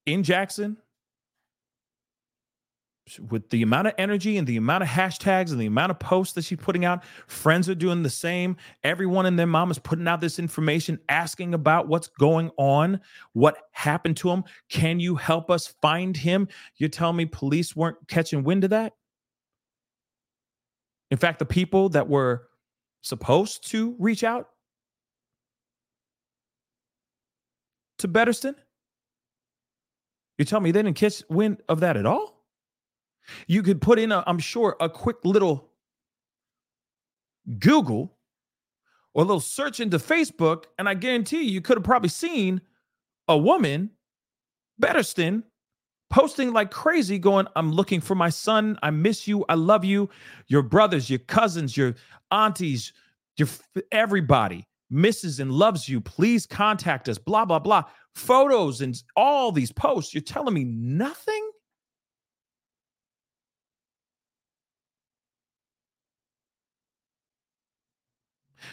in Jackson, with the amount of energy and the amount of hashtags and the amount of posts that she's putting out, friends are doing the same. Everyone and their mom is putting out this information, asking about what's going on, what happened to him. Can you help us find him? You're telling me police weren't catching wind of that? In fact, the people that were supposed to reach out to Bettersten, you tell me they didn't catch wind of that at all? You could put in, i am sure, a quick little Google or a little search into Facebook, and I guarantee you, you could have probably seen a woman, Bettersten, posting like crazy, going, I'm looking for my son. I miss you. I love you. Your brothers, your cousins, your aunties, your everybody misses and loves you. Please contact us. Blah, blah, blah. Photos and all these posts. You're telling me nothing?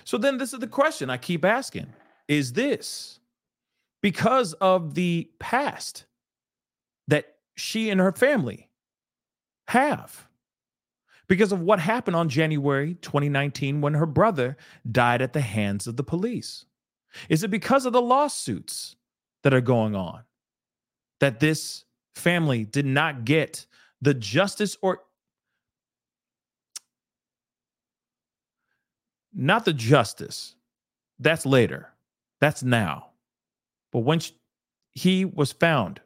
So then this is the question I keep asking is this because of the past that she and her family have? Because of what happened on January 2019 when her brother died at the hands of the police? Is it because of the lawsuits that are going on that this family did not get the justice or not the justice. That's later. That's now. But when he was found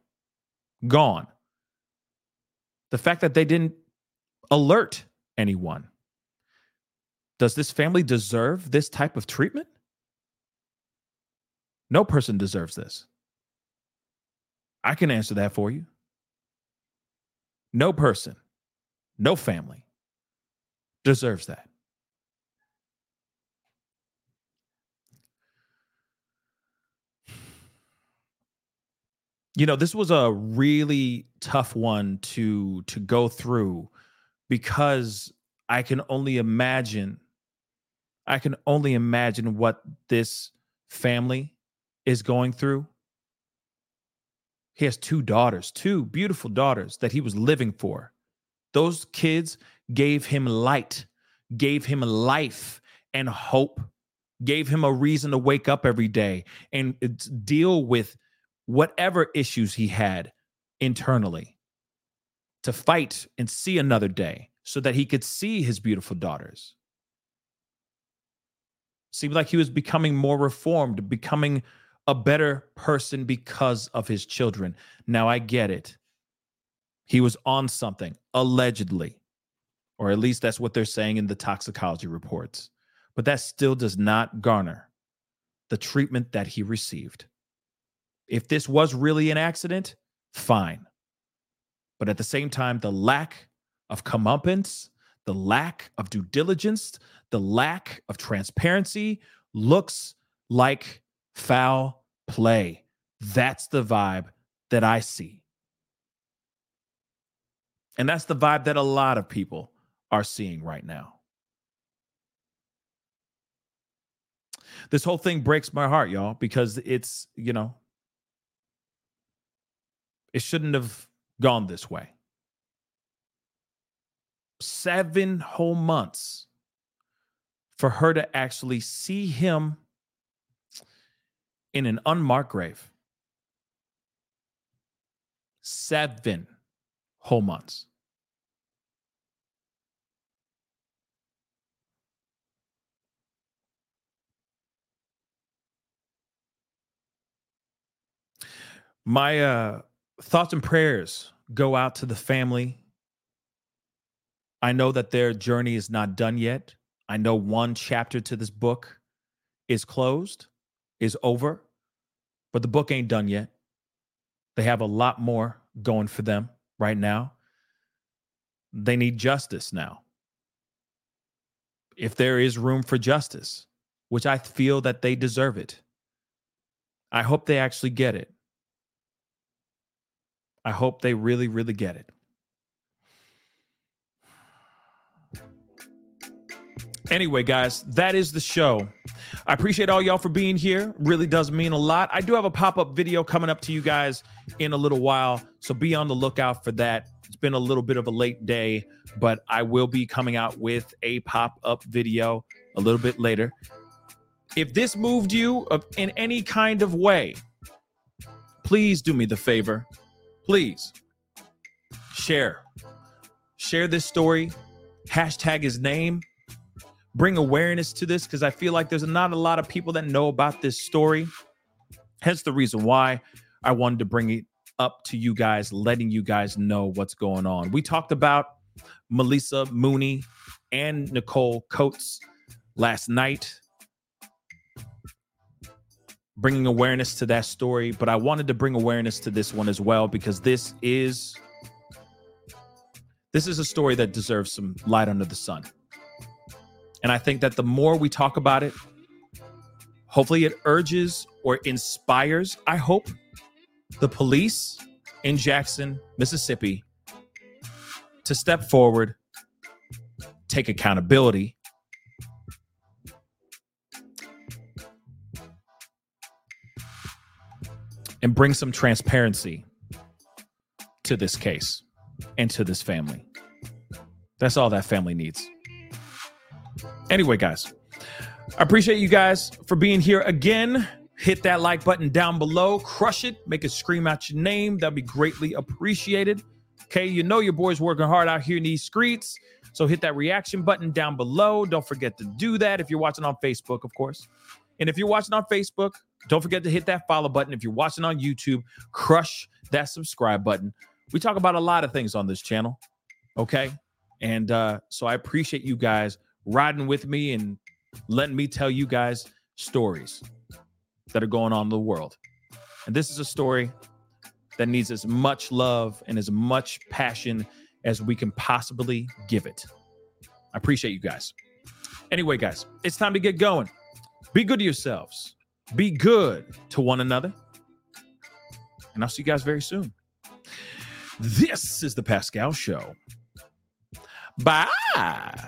gone, the fact that they didn't alert anyone, does this family deserve this type of treatment? No person deserves this. I can answer that for you. No person, no family deserves that. you know this was a really tough one to to go through because i can only imagine i can only imagine what this family is going through. He has two daughters two beautiful daughters that he was living for. Those kids gave him light gave him life and hope gave him a reason to wake up every day and uh, deal with whatever issues he had internally to fight and see another day so that he could see his beautiful daughters. Seemed like he was becoming more reformed, becoming a better person because of his children. Now I get it. He was on something, allegedly, or at least that's what they're saying in the toxicology reports. But that still does not garner the treatment that he received. If this was really an accident, fine. But at the same time, the lack of comeuppance, the lack of due diligence, the lack of transparency looks like foul play. That's the vibe that I see. And that's the vibe that a lot of people are seeing right now. This whole thing breaks my heart, y'all, because it's, you know, it shouldn't have gone this way. Seven whole months for her to actually see him in an unmarked grave. Seven whole months. My uh thoughts and prayers go out to the family. I know that their journey is not done yet. I know one chapter to this book is closed, is over, but the book ain't done yet. They have a lot more going for them right now. They need justice now. If there is room for justice, which I feel that they deserve it, I hope they actually get it. I hope they really, really get it. Anyway, guys, that is the show. I appreciate all y'all for being here. Really does mean a lot. I do have a pop up video coming up to you guys in a little while, so be on the lookout for that. It's been a little bit of a late day, but I will be coming out with a pop up video a little bit later. If this moved you in any kind of way, please do me the favor. Please share. Share this story. Hashtag his name. Bring awareness to this because I feel like there's not a lot of people that know about this story. Hence the reason why I wanted to bring it up to you guys, letting you guys know what's going on. We talked about Melissa Mooney and Nicole Coates last night, bringing awareness to that story. But I wanted to bring awareness to this one as well because this is this is a story that deserves some light under the sun. And I think that the more we talk about it, hopefully it urges or inspires, I hope, the police in Jackson, Mississippi to step forward, take accountability, and bring some transparency to this case and to this family. That's all that family needs. Anyway, guys, I appreciate you guys for being here again. Hit that like button down below, crush it, make it scream out your name. That'd be greatly appreciated. Okay, you know your boy's working hard out here in these streets. So hit that reaction button down below. Don't forget to do that if you're watching on Facebook, of course. And if you're watching on Facebook, don't forget to hit that follow button. If you're watching on YouTube, crush that subscribe button. We talk about a lot of things on this channel. Okay. And uh, so I appreciate you guys riding with me and letting me tell you guys stories that are going on in the world. And this is a story that needs as much love and as much passion as we can possibly give it. I appreciate you guys. Anyway, guys, it's time to get going. Be good to yourselves, be good to one another. And I'll see you guys very soon. This is the Pascal Show. Bye.